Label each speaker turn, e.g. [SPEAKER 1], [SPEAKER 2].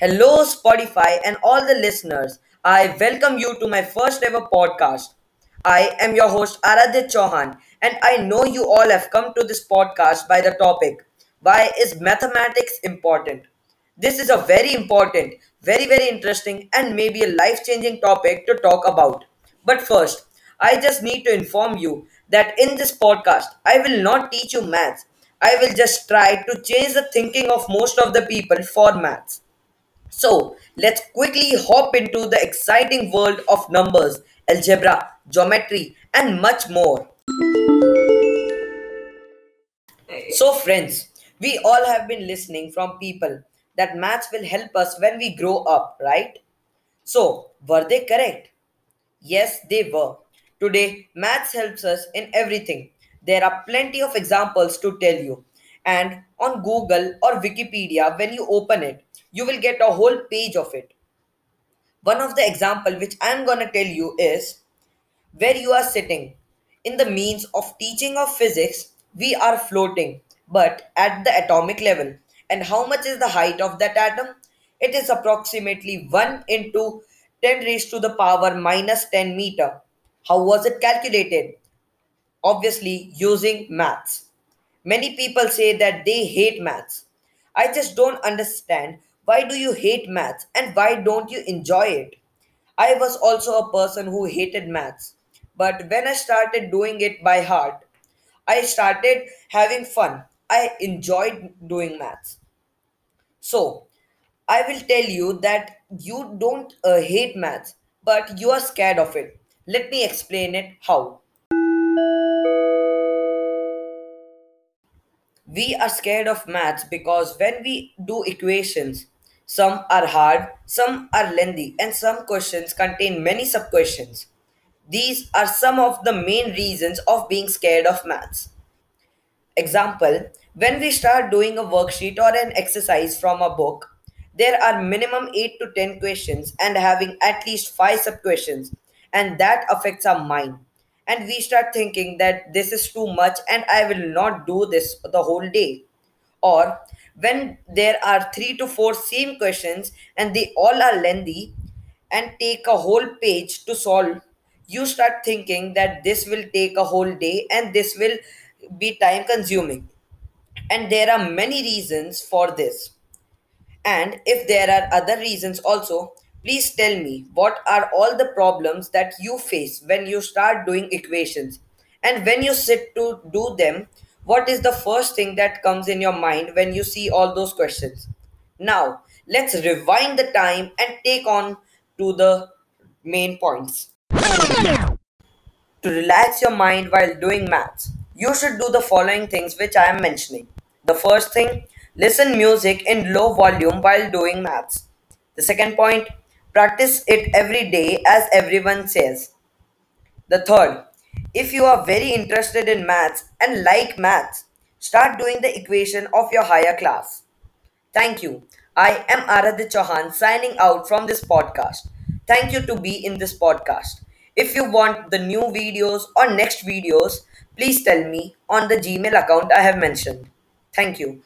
[SPEAKER 1] Hello, Spotify, and all the listeners. I welcome you to my first ever podcast. I am your host, Aradhya Chauhan, and I know you all have come to this podcast by the topic Why is mathematics important? This is a very important, very, very interesting, and maybe a life changing topic to talk about. But first, I just need to inform you that in this podcast, I will not teach you maths. I will just try to change the thinking of most of the people for maths. So, let's quickly hop into the exciting world of numbers, algebra, geometry, and much more. So, friends, we all have been listening from people that maths will help us when we grow up, right? So, were they correct? Yes, they were. Today, maths helps us in everything. There are plenty of examples to tell you. And on Google or Wikipedia, when you open it, you will get a whole page of it. One of the example which I'm gonna tell you is where you are sitting. In the means of teaching of physics, we are floating, but at the atomic level. And how much is the height of that atom? It is approximately 1 into 10 raised to the power minus 10 meter. How was it calculated? Obviously, using maths. Many people say that they hate maths. I just don't understand why do you hate maths and why don't you enjoy it? I was also a person who hated maths. But when I started doing it by heart, I started having fun. I enjoyed doing maths. So, I will tell you that you don't uh, hate maths, but you are scared of it. Let me explain it how. We are scared of maths because when we do equations, some are hard, some are lengthy, and some questions contain many sub questions. These are some of the main reasons of being scared of maths. Example, when we start doing a worksheet or an exercise from a book, there are minimum 8 to 10 questions and having at least 5 sub questions, and that affects our mind. And we start thinking that this is too much and I will not do this the whole day. Or when there are 3 to 4 same questions and they all are lengthy and take a whole page to solve, you start thinking that this will take a whole day and this will be time consuming and there are many reasons for this. And if there are other reasons also, please tell me what are all the problems that you face when you start doing equations? And when you sit to do them, what is the first thing that comes in your mind when you see all those questions? Now, let's rewind the time and take on to the main points. To relax your mind while doing maths, you should do the following things which I am mentioning. The first thing, listen music in low volume while doing maths. The second point, practice it every day as everyone says. The third, if you are very interested in maths and like maths, start doing the equation of your higher class. Thank you. I am Aradhya Chauhan signing out from this podcast. Thank you to be in this podcast. If you want the new videos or next videos, please tell me on the Gmail account I have mentioned. Thank you.